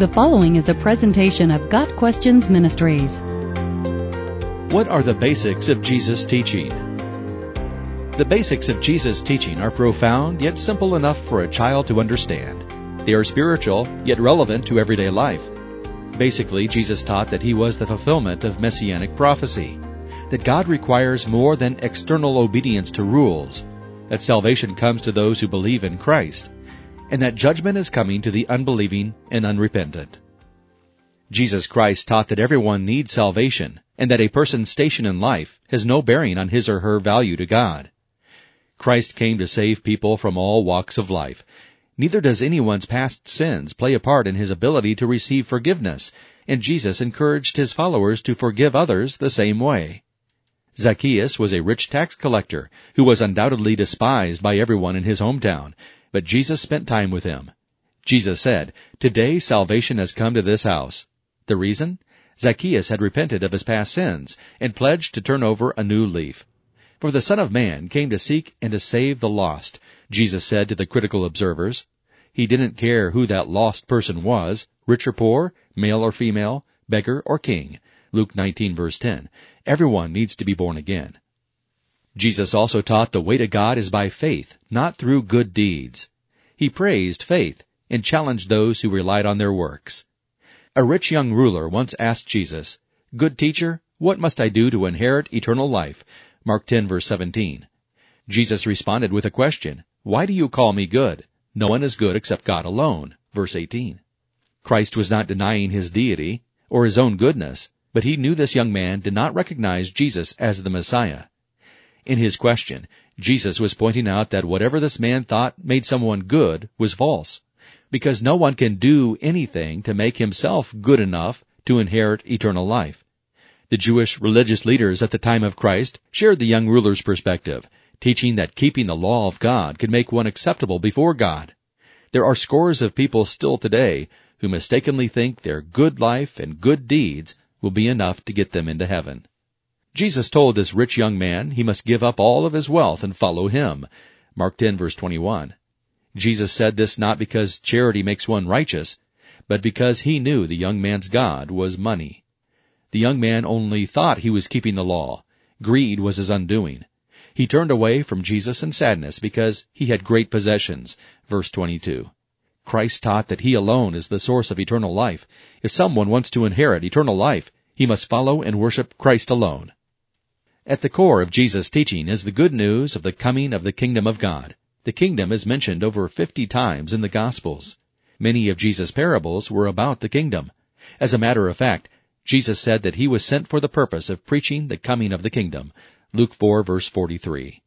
The following is a presentation of Got Questions Ministries. What are the basics of Jesus' teaching? The basics of Jesus' teaching are profound yet simple enough for a child to understand. They are spiritual yet relevant to everyday life. Basically, Jesus taught that he was the fulfillment of messianic prophecy, that God requires more than external obedience to rules, that salvation comes to those who believe in Christ, and that judgment is coming to the unbelieving and unrepentant. Jesus Christ taught that everyone needs salvation, and that a person's station in life has no bearing on his or her value to God. Christ came to save people from all walks of life. Neither does anyone's past sins play a part in his ability to receive forgiveness, and Jesus encouraged his followers to forgive others the same way. Zacchaeus was a rich tax collector who was undoubtedly despised by everyone in his hometown, but Jesus spent time with him. Jesus said, Today salvation has come to this house. The reason? Zacchaeus had repented of his past sins and pledged to turn over a new leaf. For the Son of Man came to seek and to save the lost, Jesus said to the critical observers. He didn't care who that lost person was, rich or poor, male or female, beggar or king. Luke 19 verse 10. Everyone needs to be born again. Jesus also taught the way to God is by faith, not through good deeds. He praised faith and challenged those who relied on their works. A rich young ruler once asked Jesus, Good teacher, what must I do to inherit eternal life? Mark 10 verse 17. Jesus responded with a question, Why do you call me good? No one is good except God alone. Verse 18. Christ was not denying his deity or his own goodness, but he knew this young man did not recognize Jesus as the Messiah. In his question, Jesus was pointing out that whatever this man thought made someone good was false, because no one can do anything to make himself good enough to inherit eternal life. The Jewish religious leaders at the time of Christ shared the young ruler's perspective, teaching that keeping the law of God could make one acceptable before God. There are scores of people still today who mistakenly think their good life and good deeds will be enough to get them into heaven. Jesus told this rich young man he must give up all of his wealth and follow him. Mark 10 verse 21. Jesus said this not because charity makes one righteous, but because he knew the young man's God was money. The young man only thought he was keeping the law. Greed was his undoing. He turned away from Jesus in sadness because he had great possessions. Verse 22. Christ taught that he alone is the source of eternal life. If someone wants to inherit eternal life, he must follow and worship Christ alone. At the core of Jesus' teaching is the good news of the coming of the kingdom of God. The kingdom is mentioned over fifty times in the Gospels. Many of Jesus' parables were about the kingdom. As a matter of fact, Jesus said that he was sent for the purpose of preaching the coming of the kingdom. Luke 4 verse 43.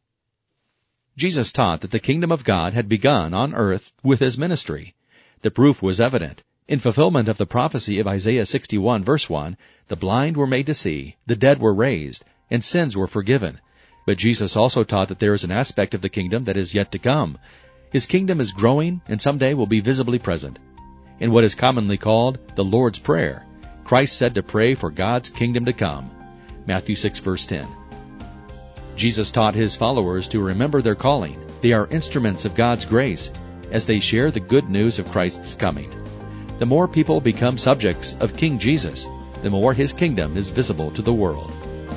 Jesus taught that the kingdom of God had begun on earth with his ministry. The proof was evident. In fulfillment of the prophecy of Isaiah 61 verse 1, the blind were made to see, the dead were raised, and sins were forgiven. But Jesus also taught that there is an aspect of the kingdom that is yet to come. His kingdom is growing and someday will be visibly present. In what is commonly called the Lord's Prayer, Christ said to pray for God's kingdom to come. Matthew 6 verse 10. Jesus taught his followers to remember their calling. They are instruments of God's grace as they share the good news of Christ's coming. The more people become subjects of King Jesus, the more his kingdom is visible to the world.